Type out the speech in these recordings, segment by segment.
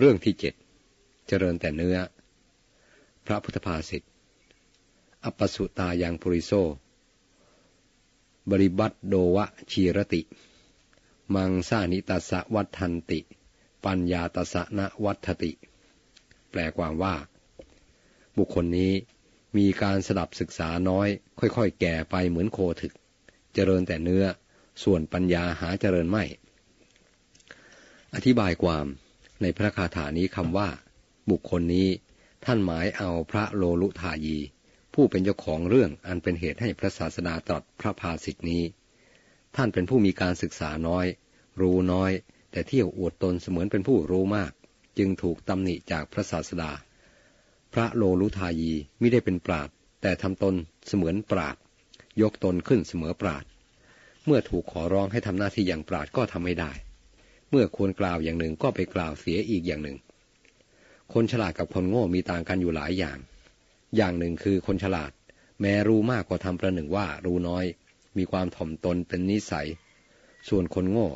เรื่องที่เจ็ด เจริญแต่เนื้อ พระพุทธภาษิตอปสุตายังปุริโซ บริบัตโดวะชีรติ มังสานิตัสวัฏทันติ ปัญญาตัสนะวัฏติ แปลความว่า บุคคลนี้มีการสดับศึกษาน้อย ค่อยๆ แก่ไปเหมือนโคถึก เจริญแต่เนื้อ ส่วนปัญญาหาเจริญไม่ อธิบายความ ในพระคาถานี้คำว่า บุคคลนี้ท่านหมายเอาพระโลลุทายี ผู้เป็นเจ้าของเรื่องอันเป็นเหตุให้พระศาสดาตรัสพระภาสิทธินี้ ท่านเป็นผู้มีการศึกษาน้อย รู้น้อย แต่เที่ยวอวดตนเสมือนเป็นผู้รู้มาก จึงถูกตำหนิจากพระศาสดา พระโลลุทายีไม่ได้เป็นปราดแต่ทำตนเสมือนปราดยกตนขึ้นเสมอปราดเมื่อถูกขอร้องให้ทำหน้าที่อย่างปราดก็ทำไม่ได้ เมื่อควรกล่าวอย่างหนึ่งก็ไปกล่าวเสียอีกอย่างหนึ่ง คนฉลาดกับคนโง่มีต่างกันอยู่หลายอย่าง อย่างหนึ่งคือคนฉลาด แม้รู้มากกว่าทำประหนึ่งว่า รู้น้อย มีความถ่อมตนเป็นนิสัย ส่วนคนโง่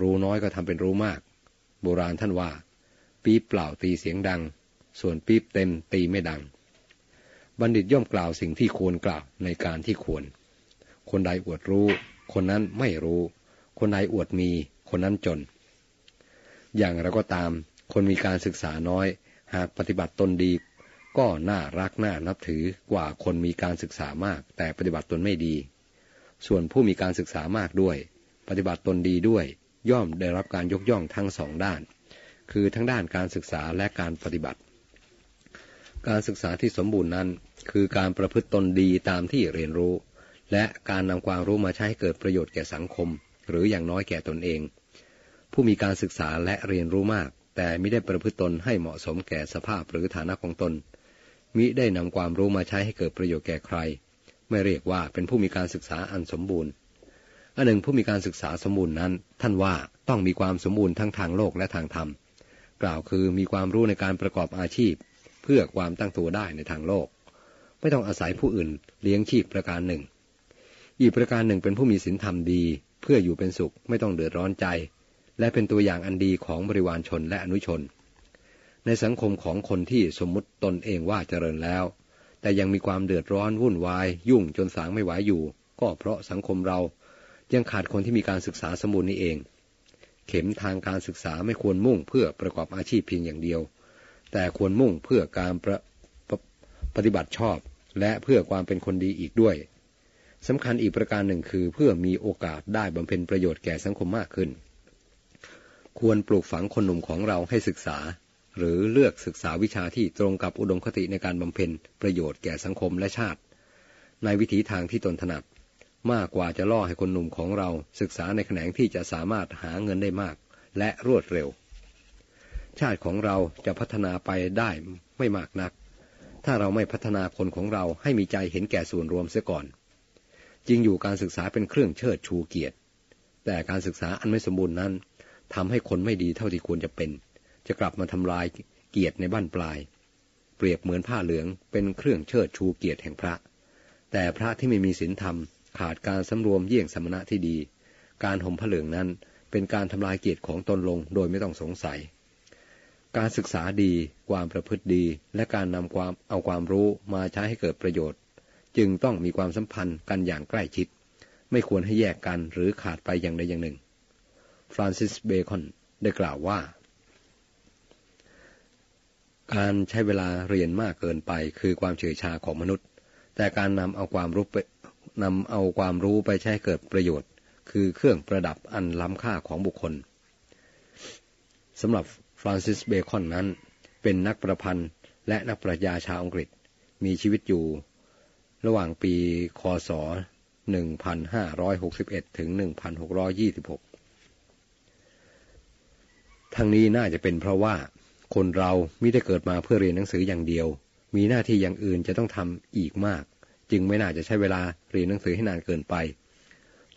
รู้น้อยก็ทำเป็นรู้มาก โบราณท่านว่า ปี๊บเปล่าตีเสียงดัง ส่วนปี๊บเต็มตีไม่ดัง บัณฑิตย่อมกล่าวสิ่งที่ควรกล่าวในการที่ควร คนใดอวดรู้ คนนั้นไม่รู้ คนใดอวดมี คนนั้นจน อย่างไรก็ตาม คนมีการศึกษาน้อย หากปฏิบัติตนดี ก็น่ารักน่านับถือกว่าคนมีการศึกษามาก แต่ปฏิบัติตนไม่ดี ส่วนผู้มีการศึกษามากด้วย ปฏิบัติตนดีด้วย ย่อมได้รับการยกย่องทั้งสองด้าน คือทั้งด้านการศึกษาและการปฏิบัติ การศึกษาที่สมบูรณ์นั้น คือการประพฤติตนดีตามที่เรียนรู้ และการนำความรู้มาใช้ให้เกิดประโยชน์แก่สังคม หรืออย่างน้อยแก่ตนเอง ผู้มีการศึกษาและเรียนรู้มาก แต่ไม่ได้ประพฤติตนให้เหมาะสมแก่สภาพหรือฐานะของตน มิได้นำความรู้มาใช้ให้เกิดประโยชน์แก่ใคร ไม่เรียกว่าเป็นผู้มีการศึกษาอันสมบูรณ์อันหนึ่งผู้มีการศึกษาสมบูรณ์นั้น ท่านว่าต้องมีความสมบูรณ์ทั้งทางโลกและทางธรรม กล่าวคือมีความรู้ในการประกอบอาชีพ เพื่อความตั้งตัวได้ในทางโลก ไม่ต้องอาศัยผู้อื่นเลี้ยงชีพประการหนึ่ง อีกประการหนึ่งเป็นผู้มีศีลธรรมดี เพื่ออยู่เป็นสุขไม่ต้องเดือดร้อนใจ และเป็นตัวอย่างอันดีของบริวารชนและอนุชน ในสังคมของคนที่สมมุติตนเองว่าเจริญแล้ว แต่ยังมีความเดือดร้อนวุ่นวาย ยุ่งจนสางไม่ไหวอยู่ ก็เพราะสังคมเรายังขาดคนที่มีการศึกษาสมบูรณ์นี้เอง เข็มทางการศึกษาไม่ควรมุ่งเพื่อประกอบอาชีพเพียงอย่างเดียว แต่ควรมุ่งเพื่อการประปฏิบัติชอบ และเพื่อความเป็นคนดีอีกด้วยสำคัญอีกประการหนึ่งคือเพื่อมีโอกาสได้บำเพ็ญประโยชน์แก่สังคมมากขึ้น ควรปลูกฝังคนหนุ่มของเราให้ศึกษา หรือเลือกศึกษาวิชาที่ตรงกับอุดมคติในการบำเพ็ญประโยชน์แก่สังคมและชาติ ในวิถีทางที่ตนถนัด มากกว่าจะล่อให้คนหนุ่มของเราศึกษาในแขนงที่จะสามารถหาเงินได้มาก และรวดเร็ว ชาติของเราจะพัฒนาไปได้ไม่มากนัก ถ้าเราไม่พัฒนาคนของเราให้มีใจเห็นแก่ส่วนรวมเสียก่อนจริงอยู่การศึกษาเป็นเครื่องเชิดชูเกียรติ แต่การศึกษาอันไม่สมบูรณ์นั้น ทำให้คนไม่ดีเท่าที่ควรจะเป็น จะกลับมาทำลายเกียรติในบ้านปลาย เปรียบเหมือนผ้าเหลืองเป็นเครื่องเชิดชูเกียรติแห่งพระ แต่พระที่ไม่มีศีลธรรม ขาดการสำรวมเยี่ยงสมณะที่ดี การห่มผ้าเหลืองนั้นเป็นการทำลายเกียรติของตนลงโดยไม่ต้องสงสัย การศึกษาดี ความประพฤติดี และการนำความเอาความรู้มาใช้ให้เกิดประโยชน์ จึงต้องมีความสัมพันธ์กันอย่างใกล้ชิด ไม่ควรให้แยกกันหรือขาดไปอย่างใดอย่างหนึ่ง ฟรานซิสเบคอนได้กล่าวว่า การใช้เวลาเรียนมากเกินไปคือความเฉยชาของมนุษย์ แต่การนำเอาความรู้ไปนำเอาความรู้ไปใช้เกิดประโยชน์ คือเครื่องประดับอันล้ำค่าของบุคคลสำหรับฟรานซิสเบคอนนั้น เป็นนักประพันธ์และนักปรัชญาชาวอังกฤษมีชีวิตอยู่ ระหว่างปี คศ 1561 ถึง 1626 ทั้งนี้น่าจะเป็นเพราะว่าคนเราไม่ได้เกิดมาเพื่อเรียนหนังสืออย่างเดียว มีหน้าที่อย่างอื่นจะต้องทำอีกมาก จึงไม่น่าจะใช้เวลาเรียนหนังสือให้นานเกินไป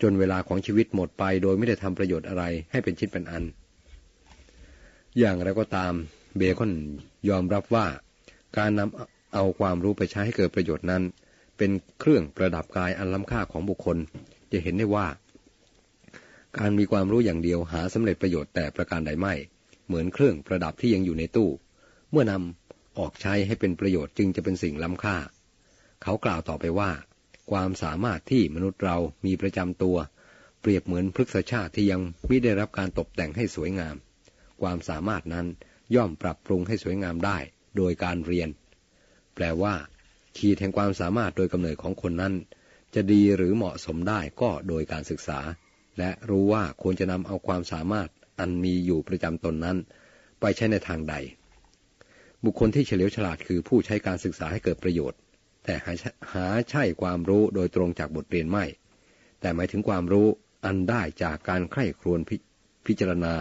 จนเวลาของชีวิตหมดไป โดยไม่ได้ทำประโยชน์อะไรให้เป็นชิ้นเป็นอัน อย่างไรก็ตามเบคอนยอมรับว่า การนำเอาความรู้ไปใช้ให้เกิดประโยชน์นั้น เป็นเครื่องประดับกายอันล้ำค่าของบุคคล จะเห็นได้ว่า การมีความรู้อย่างเดียวหาสำเร็จประโยชน์แต่ประการใดไม่ เหมือนเครื่องประดับที่ยังอยู่ในตู้ เมื่อนำออกใช้ให้เป็นประโยชน์จึงจะเป็นสิ่งล้ำค่า เขากล่าวต่อไปว่า ความสามารถที่มนุษย์เรามีประจำตัว เปรียบเหมือนพฤกษชาติที่ยังไม่ได้รับการตกแต่งให้สวยงาม ความสามารถนั้นย่อมปรับปรุงให้สวยงามได้ โดยการเรียน แปลว่า ขีดแห่งความสามารถโดยกำเนิดของคนนั้น จะดีหรือเหมาะสมได้ก็โดยการศึกษา และรู้ว่าควรจะนำเอาความสามารถอันมีอยู่ประจำตนนั้น ไปใช้ในทางใด บุคคลที่เฉลียวฉลาดคือผู้ใช้การศึกษาให้เกิดประโยชน์ แต่หาใช่ความรู้โดยตรงจากบทเรียนไม่ แต่หมายถึงความรู้อันได้จากการใคร่ครวญพพิจารณา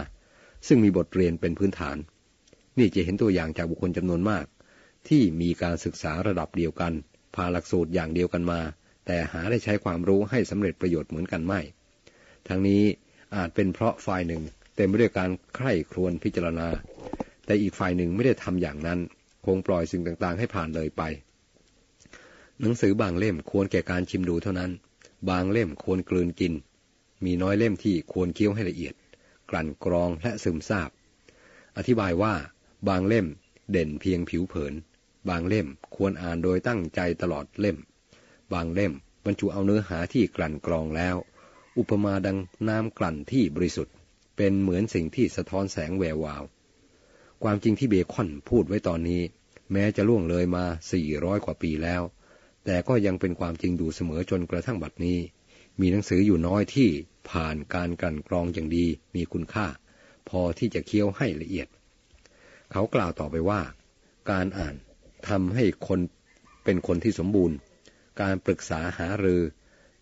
ซึ่งมีบทเรียนเป็นพื้นฐาน นี่จะเห็นตัวอย่างจากบุคคลจำนวนมาก ที่มีการศึกษาระดับเดียวกันพาหลักสูตรอย่างเดียวกันมา แต่หาได้ใช้ความรู้ให้สำเร็จประโยชน์เหมือนกันไม่ ทั้งนี้อาจเป็นเพราะฝ่ายหนึ่งเต็มไปด้วยการใคร่ครวญพิจารณา แต่อีกฝ่ายหนึ่งไม่ได้ทำอย่างนั้น คงปล่อยสิ่งต่างๆ ให้ผ่านเลยไป หนังสือบางเล่มควรแก่การชิมดูเท่านั้น บางเล่มควรกลืนกิน มีน้อยเล่มที่ควรเคี้ยวให้ละเอียด กลั่นกรองและซึมซาบ อธิบายว่า บางเล่มเด่นเพียงผิวเผิน บางเล่มควรอ่านโดยตั้งใจตลอดเล่ม บางเล่มบรรจุเอาเนื้อหาที่กลั่นกรองแล้ว อุปมาดังน้ำกลั่นที่บริสุทธิ์ เป็นเหมือนสิ่งที่สะท้อนแสงแวววาว ความจริงที่เบคอนพูดไว้ตอนนี้ แม้จะล่วงเลยมาสี่ร้อยกว่าปีแล้ว แต่ก็ยังเป็นความจริงดูเสมอจนกระทั่งบัดนี้ มีหนังสืออยู่น้อยที่ผ่านการกลั่นกรองอย่างดีมีคุณค่า พอที่จะเคี้ยวให้ละเอียด เขากล่าวต่อไปว่า การอ่านทำให้คนเป็นคนที่สมบูรณ์ การปรึกษาหารือ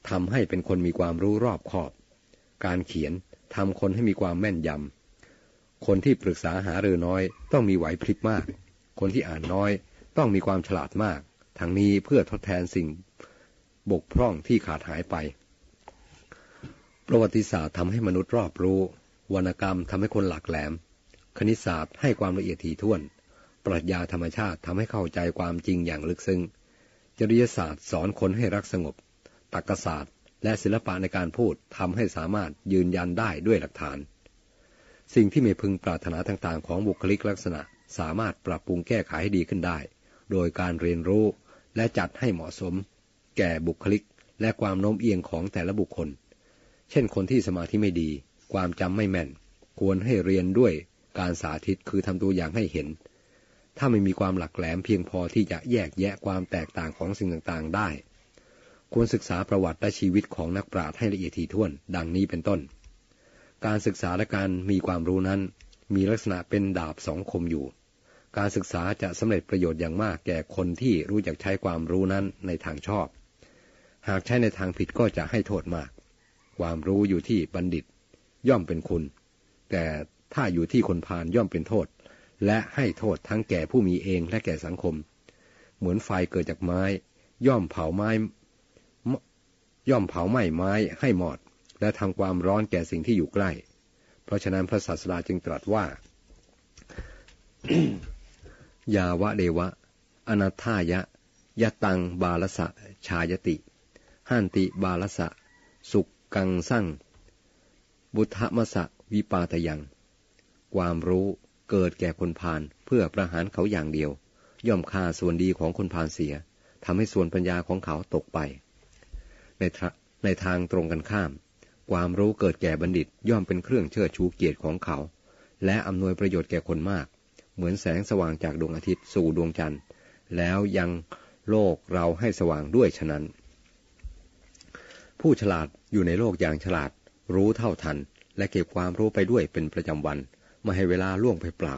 ทำให้เป็นคนมีความรู้รอบขอบ การเขียนทำคนให้มีความแม่นยำ คนที่ปรึกษาหาเรือน้อย ต้องมีไหวพริบมาก คนที่อ่านน้อย ต้องมีความฉลาดมากทั้งนี้เพื่อทดแทนสิ่งบกพร่องที่ขาดหายไป ประวัติศาสตร์ทำให้มนุษย์รอบรู้ วรรณกรรมทำให้คนหลักแหลม คณิตศาสตร์ให้ความละเอียดถี่ถ้วน ปรัชญาธรรมชาติทำให้เข้าใจความจริงอย่างลึกซึ้งจริยศาสตร์สอนคนให้รักสงบ ตรรกศาสตร์ และศิลปะในการพูดทำให้สามารถยืนยันได้ด้วยหลักฐาน สิ่งที่ไม่พึงปรารถนาต่างๆ ของบุคลิกลักษณะสามารถปรับปรุงแก้ไขให้ดีขึ้นได้ โดยการเรียนรู้และจัดให้เหมาะสม แก่บุคลิกและความโน้มเอียงของแต่ละบุคคล เช่นคนที่สมาธิไม่ดี ความจำไม่แม่น ควรให้เรียนด้วยการสาธิตคือทำตัวอย่างให้เห็น ถ้าไม่มีความหลักแหลมเพียงพอที่จะแยกแยะความแตกต่างของสิ่งต่างๆได้ ควรศึกษาประวัติและชีวิตของนักปราชญ์ให้ละเอียดถี่ถ้วน ดังนี้เป็นต้น การศึกษาและการมีความรู้นั้น มีลักษณะเป็นดาบสองคมอยู่ การศึกษาจะสำเร็จประโยชน์อย่างมากแก่คนที่รู้จักใช้ความรู้นั้นในทางชอบ หากใช้ในทางผิดก็จะให้โทษมาก ความรู้อยู่ที่บัณฑิต ย่อมเป็นคุณ แต่ถ้าอยู่ที่คนพาลย่อมเป็นโทษ และให้โทษทั้งแก่ผู้มีเองและแก่สังคม เหมือนไฟเกิดจากไม้ ย่อมเผาไม้ ย่อมเผาไหม้ไม้ให้หมดและทำความร้อนแก่สิ่งที่อยู่ใกล้ เพราะฉะนั้นพระศาสดาจึงตรัสว่า ยาวะเดวะ อนาธายะยะตังบาลสะ ชายติ หันติบาลสะ สุกกังสั่ง บุทธมสะวิปาตยัง ความรู้เกิดแก่คนพาลเพื่อประหารเขาอย่างเดียว ย่อมฆ่าส่วนดีของคนพาลเสียทำให้ส่วนปัญญาของเขาตกไป ในในทางตรงกันข้าม ความรู้เกิดแก่บัณฑิตย่อมเป็นเครื่องเชิดชูเกียรติของเขา และอำนวยประโยชน์แก่คนมาก เหมือนแสงสว่างจากดวงอาทิตย์สู่ดวงจันทร์ แล้วยังโลกเราให้สว่างด้วยฉะนั้น ผู้ฉลาดอยู่ในโลกอย่างฉลาด รู้เท่าทัน และเก็บความรู้ไปด้วยเป็นประจำวันไม่ให้เวลาล่วงไปเปล่า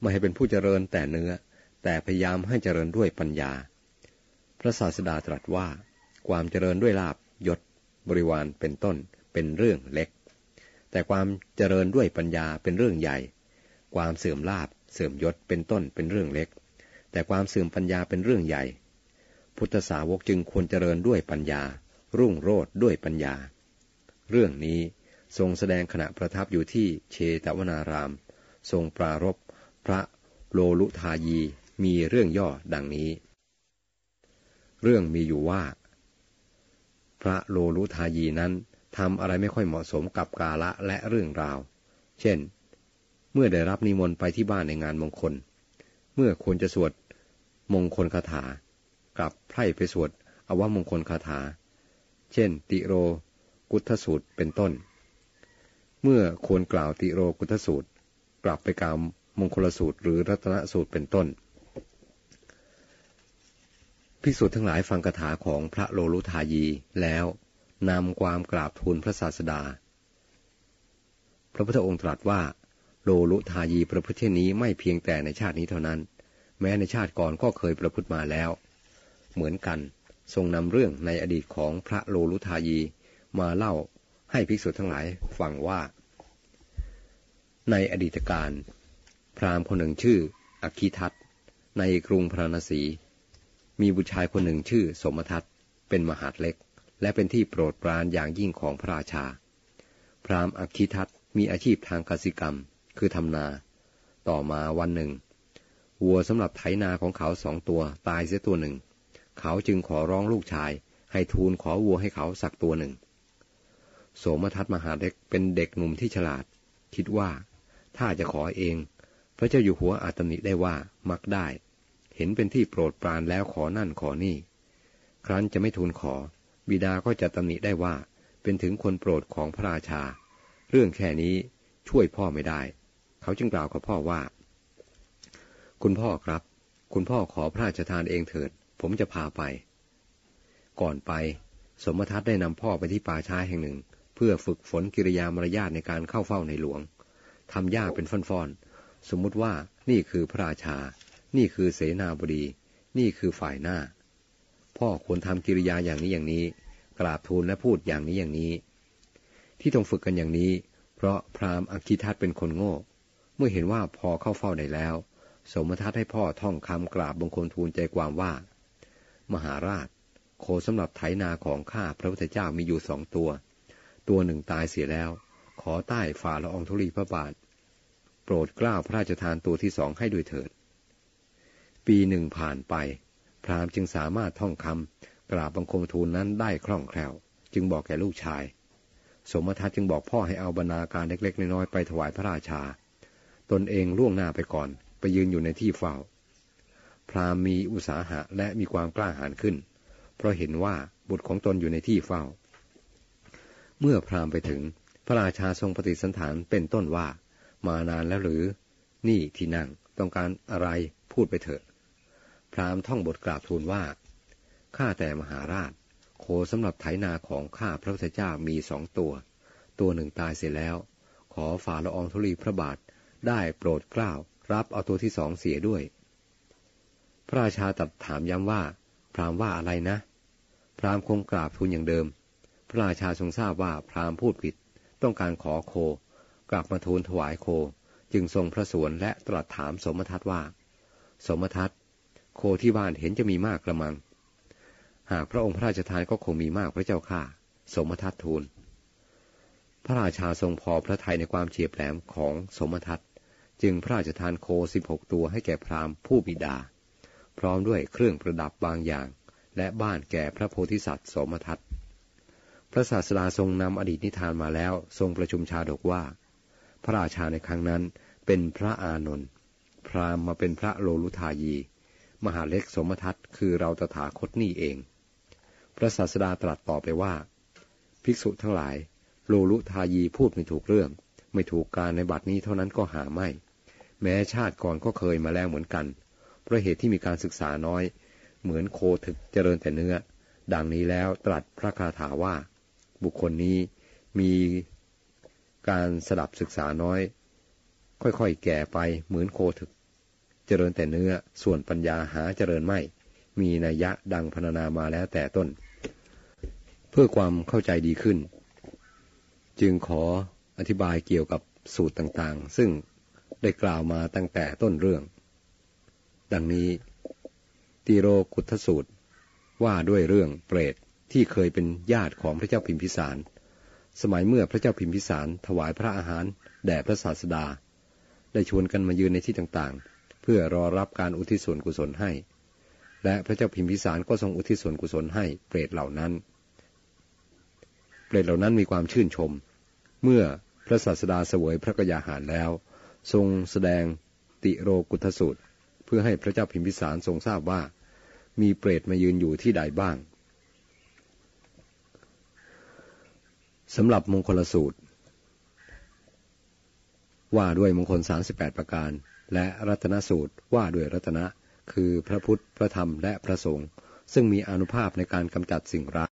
ไม่ให้เป็นผู้เจริญแต่เนื้อ แต่พยายามให้เจริญด้วยปัญญา พระศาสดาตรัสว่า ความเจริญด้วยลาบยศบริวารเป็นต้นเป็นเรื่องเล็ก แต่ความเจริญด้วยปัญญาเป็นเรื่องใหญ่ ความเสื่อมลาบเสื่อมยศเป็นต้นเป็นเรื่องเล็ก แต่ความเสื่อมปัญญาเป็นเรื่องใหญ่ พุทธสาวกจึงควรเจริญด้วยปัญญา รุ่งโรดด้วยปัญญา เรื่องนี้ทรงแสดงขณะประทับอยู่ที่เชตวนาราม ทรงปรารบพระโลลุทายีมีเรื่องย่อดังนี้ เรื่องมีอยู่ว่า พระโลลุทายีนั้นทำอะไรไม่ค่อยเหมาะสมกับกาละและเรื่องราว เช่น เมื่อได้รับนิมนต์ไปที่บ้านในงานมงคล เมื่อควรจะสวดมงคลคาถา กลับไพร่ไปสวดอวมงคลคาถา เช่น ติโรกุทธสูตรเป็นต้น เมื่อควรกล่าวติโรกุทธสูตร กลับไปกล่าวมงคลสูตรหรือรัตนสูตรเป็นต้น ภิกษุทั้งหลายฟังคาถาของพระโลลุทายีแล้วนำความกราบทูลพระศาสดา พระพุทธองค์ตรัสว่า โลลุทายีประพฤติเช่นนี้ไม่เพียงแต่ในชาตินี้เท่านั้น แม้ในชาติก่อนก็เคยประพฤติมาแล้ว เหมือนกันทรงนำเรื่องในอดีตของพระโลลุทายีมาเล่าให้ภิกษุทั้งหลายฟังว่า ในอดีตการ พราหมณ์คนหนึ่งชื่อ อคิทัตในกรุงพราณสี มีบุตรชายคนหนึ่งชื่อสมทัตเป็นมหาดเล็ก และเป็นที่โปรดปรานอย่างยิ่งของพระราชา พราหมณ์อคิทัตมีอาชีพทางกสิกรรม คือทำนา ต่อมาวันหนึ่ง วัวสำหรับไถนาของเขาสองตัวตายเสียตัวหนึ่ง เขาจึงขอร้องลูกชาย ให้ทูลขอวัวให้เขาสักตัวหนึ่ง โสมทัตมหาเล็กเป็นเด็กหนุ่มที่ฉลาด คิดว่าถ้าจะขอเอง พระเจ้าอยู่หัวอาตมิได้ว่ามักได้ เห็นเป็นที่โปรดปรานแล้วขอนั่นขอนี่ ครั้นจะไม่ทูลขอ บิดาก็จะตำหนิได้ว่า เป็นถึงคนโปรดของพระราชา เรื่องแค่นี้ช่วยพ่อไม่ได้ เขาจึงกล่าวกับพ่อว่า คุณพ่อครับ คุณพ่อขอพระราชทานเองเถิด ผมจะพาไป ก่อนไป สมทัตได้นำพ่อไปที่ป่าช้าแห่งหนึ่ง เพื่อฝึกฝนกิริยามารยาทในการเข้าเฝ้าในหลวงทำยากเป็นฟ่อนๆสมมุติว่านี่คือพระราชา นี่คือเสนาบดี นี่คือฝ่ายหน้า พ่อควรทำกิริยาอย่างนี้อย่างนี้ กราบทูลและพูดอย่างนี้อย่างนี้ ที่ต้องฝึกกันอย่างนี้ เพราะพราหมณ์อคิทัตเป็นคนโง่ เมื่อเห็นว่าพอเข้าเฝ้าได้แล้ว สมทัตให้พ่อท่องคำกราบบังคลทูลใจความว่า มหาราช โคสำหรับไถนาของข้าพระพุทธเจ้ามีอยู่สองตัว ตัวหนึ่งตายเสียแล้ว ขอใต้ฝ่าละอองธุลีพระบาท โปรดกล้าวพระราชทานตัวที่สองให้ด้วยเถิด ปีหนึ่งผ่านไป พราหมณ์จึงสามารถท่องคำกราบบังคมทูลนั้นได้คล่องแคล่ว จึงบอกแก่ลูกชาย สมทัตจึงบอกพ่อให้เอาบรรณาการเล็กๆน้อยๆไปถวายพระราชา ตนเองล่วงหน้าไปก่อน ไปยืนอยู่ในที่เฝ้า พราหมณ์มีอุตสาหะและมีความกล้าหาญขึ้น เพราะเห็นว่าบุตรของตนอยู่ในที่เฝ้า เมื่อพราหมณ์ไปถึง พระราชาทรงปฏิสันฐานเป็นต้นว่า มานานแล้วหรือ นี่ที่นั่งต้องการอะไรพูดไปเถอะ พราหมณ์ท่องบทกราบทูลว่า ข้าแต่มหาราช โคสำหรับไถนาของข้าพระพุทธเจ้ามีสองตัว ตัวหนึ่งตายเสียแล้ว ขอฝ่าละอองธุลีพระบาทได้โปรดกล้าวรับเอาตัวที่สองเสียด้วย พระราชาตัดถามย้ำว่า พราหมณ์ว่าอะไรนะ พราหมณ์คงกราบทูลอย่างเดิม พระราชาทรงทราบว่าพราหมณ์พูดผิด ต้องการขอโค กลับมาทูลถวายโค จึงทรงพระสวนและตรัสถามสมทัตว่า สมทัต โคที่บ้านเห็นจะมีมากกระมัง หากพระองค์พระราชทานก็คงมีมากพระเจ้าข้าสมทัตทูล พระราชาทรงพอพระทัยในความเฉียบแหลมของสมทัตจึงพระราชทานโคสิบหกตัวให้แก่พราหมณ์ผู้บิดา พร้อมด้วยเครื่องประดับบางอย่าง และบ้านแก่พระโพธิสัตว์สมทัตพระศาสดาทรงนำอดีตนิทานมาแล้วทรงประชุมชาดกว่า พระราชาในครั้งนั้นเป็นพระอานนท์พราหมณ์มาเป็นพระโลลุทายี มหาเล็กสมทัตคือเราตถาคตนี่เอง พระศาสดาตรัสต่อไปว่า ภิกษุทั้งหลาย โลลุทายีพูดไม่ถูกเรื่อง ไม่ถูกการในบัดนี้เท่านั้นก็หาไม่ แม้ชาติก่อนก็เคยมาแล้วเหมือนกัน เพราะเหตุที่มีการศึกษาน้อย เหมือนโคถึกเจริญแต่เนื้อ ดังนี้แล้วตรัสพระคาถาว่า บุคคลนี้มีการสดับศึกษาน้อย ค่อยๆแก่ไปเหมือนโคถึก เจริญแต่เนื้อ ส่วนปัญญาหาเจริญไม่ มีนัยยะดังพรรณนามาแล้วแต่ต้น เพื่อความเข้าใจดีขึ้น จึงขออธิบายเกี่ยวกับสูตรต่างๆ ซึ่งได้กล่าวมาตั้งแต่ต้นเรื่อง ดังนี้ตีโรกุทสูตรว่าด้วยเรื่องเปรตที่เคยเป็นญาติของพระเจ้าพิมพิสาร สมัยเมื่อพระเจ้าพิมพิสารถวายพระอาหารแด่พระศาสดา ได้ชวนกันมายืนในที่ต่างๆ เพื่อรอรับการอุทิศส่วนกุศลให้ และพระเจ้าพิมพิสารก็ทรงอุทิศส่วนกุศลให้เปรตเหล่านั้น เปรตเหล่านั้นมีความชื่นชม เมื่อพระศาสดาเสวยพระกยาหารแล้ว ทรงแสดงติโรกุทสูตร เพื่อให้พระเจ้าพิมพิสารทรงทราบว่า มีเปรตมายืนอยู่ที่ใดบ้างสำหรับมงคลสูตร ว่าด้วยมงคล 38 ประการ และรัตนสูตรว่าด้วยรัตนะ คือพระพุทธ พระธรรม และพระสงฆ์ ซึ่งมีอนุภาพในการกำจัดสิ่งร้าย